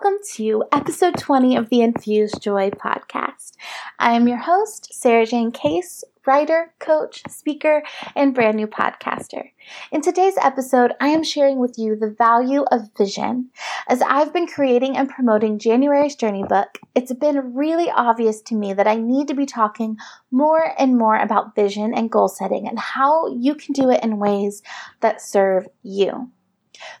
welcome to episode 20 of the Infused Joy podcast. I am your host, Sara Jane Case, writer, coach, speaker, and brand new podcaster. In today's episode, I am sharing with you the value of vision. As I've been creating and promoting January's Journey book, it's been really obvious to me that I need to be talking more and more about vision and goal setting and how you can do it in ways that serve you.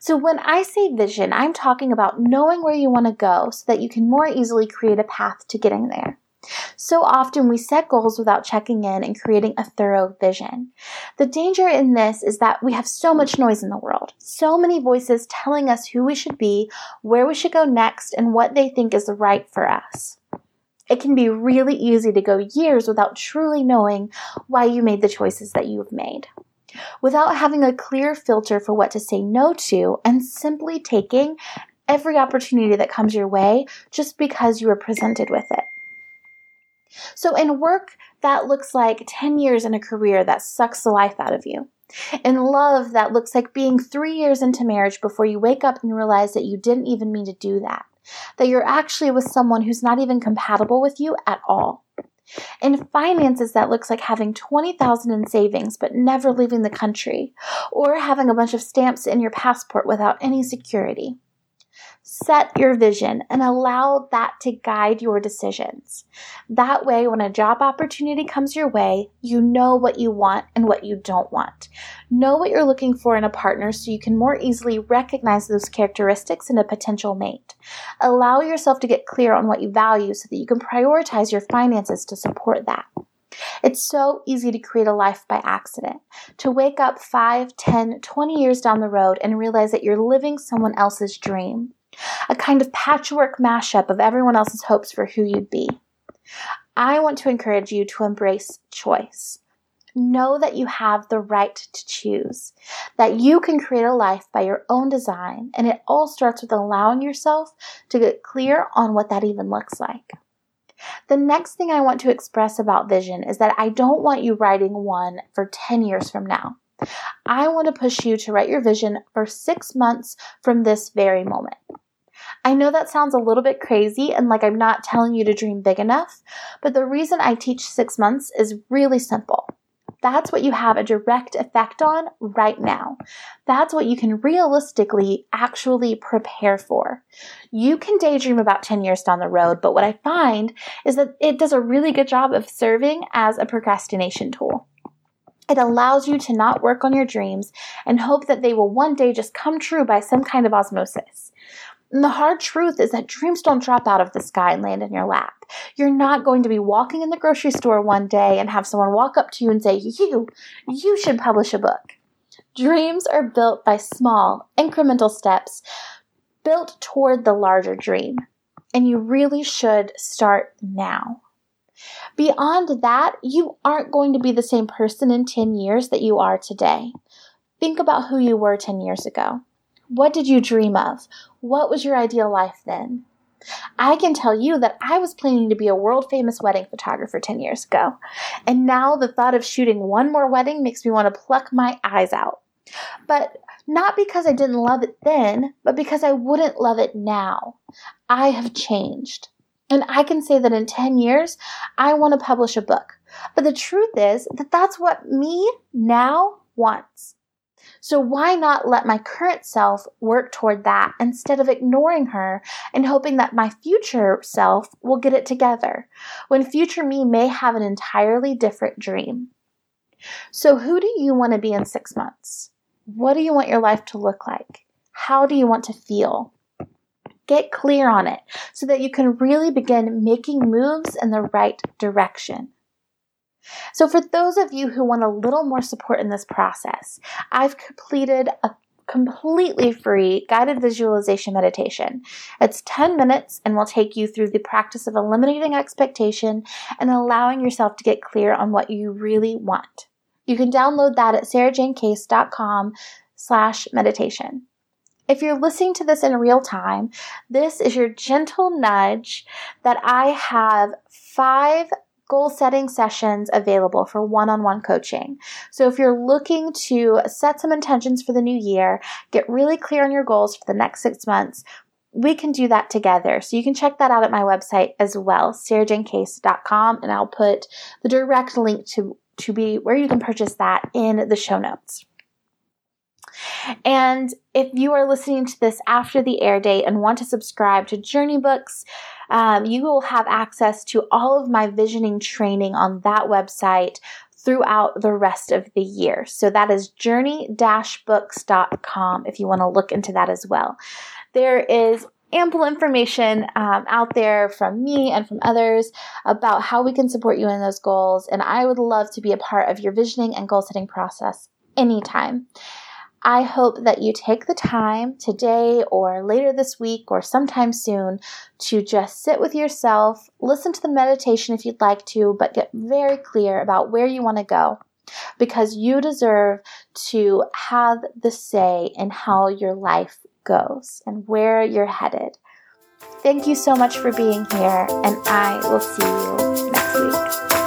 So, when I say vision, I'm talking about knowing where you want to go so that you can more easily create a path to getting there. So often we set goals without checking in and creating a thorough vision. The danger in this is that we have so much noise in the world, so many voices telling us who we should be, where we should go next, and what they think is right for us. It can be really easy to go years without truly knowing why you made the choices that you've made without having a clear filter for what to say no to and simply taking every opportunity that comes your way just because you were presented with it. So, in work, that looks like 10 years in a career that sucks the life out of you. In love, that looks like being three years into marriage before you wake up and realize that you didn't even mean to do that, that you're actually with someone who's not even compatible with you at all. In finances, that looks like having 20,000 in savings but never leaving the country, or having a bunch of stamps in your passport without any security. Set your vision and allow that to guide your decisions. That way, when a job opportunity comes your way, you know what you want and what you don't want. Know what you're looking for in a partner so you can more easily recognize those characteristics in a potential mate. Allow yourself to get clear on what you value so that you can prioritize your finances to support that. It's so easy to create a life by accident, to wake up 5, 10, 20 years down the road and realize that you're living someone else's dream a kind of patchwork mashup of everyone else's hopes for who you'd be. I want to encourage you to embrace choice. Know that you have the right to choose, that you can create a life by your own design, and it all starts with allowing yourself to get clear on what that even looks like. The next thing I want to express about vision is that I don't want you writing one for 10 years from now. I want to push you to write your vision for six months from this very moment. I know that sounds a little bit crazy and like I'm not telling you to dream big enough, but the reason I teach six months is really simple. That's what you have a direct effect on right now. That's what you can realistically actually prepare for. You can daydream about 10 years down the road, but what I find is that it does a really good job of serving as a procrastination tool. It allows you to not work on your dreams and hope that they will one day just come true by some kind of osmosis. And the hard truth is that dreams don't drop out of the sky and land in your lap. You're not going to be walking in the grocery store one day and have someone walk up to you and say, You, you should publish a book. Dreams are built by small, incremental steps built toward the larger dream. And you really should start now. Beyond that, you aren't going to be the same person in 10 years that you are today. Think about who you were 10 years ago. What did you dream of? What was your ideal life then? I can tell you that I was planning to be a world famous wedding photographer 10 years ago. And now the thought of shooting one more wedding makes me want to pluck my eyes out. But not because I didn't love it then, but because I wouldn't love it now. I have changed. And I can say that in 10 years, I want to publish a book. But the truth is that that's what me now wants. So why not let my current self work toward that instead of ignoring her and hoping that my future self will get it together when future me may have an entirely different dream? So who do you want to be in six months? What do you want your life to look like? How do you want to feel? Get clear on it so that you can really begin making moves in the right direction. So, for those of you who want a little more support in this process, I've completed a completely free guided visualization meditation. It's 10 minutes and will take you through the practice of eliminating expectation and allowing yourself to get clear on what you really want. You can download that at sarajanecase.com slash meditation. If you're listening to this in real time, this is your gentle nudge that I have five goal setting sessions available for one on one coaching. So if you're looking to set some intentions for the new year, get really clear on your goals for the next six months, we can do that together. So you can check that out at my website as well, sarajanecase.com, and I'll put the direct link to, to be where you can purchase that in the show notes. And if you are listening to this after the air date and want to subscribe to Journey Books, um, you will have access to all of my visioning training on that website throughout the rest of the year. So that is journey-books.com if you want to look into that as well. There is ample information um, out there from me and from others about how we can support you in those goals. And I would love to be a part of your visioning and goal setting process anytime. I hope that you take the time today or later this week or sometime soon to just sit with yourself, listen to the meditation if you'd like to, but get very clear about where you want to go because you deserve to have the say in how your life goes and where you're headed. Thank you so much for being here, and I will see you next week.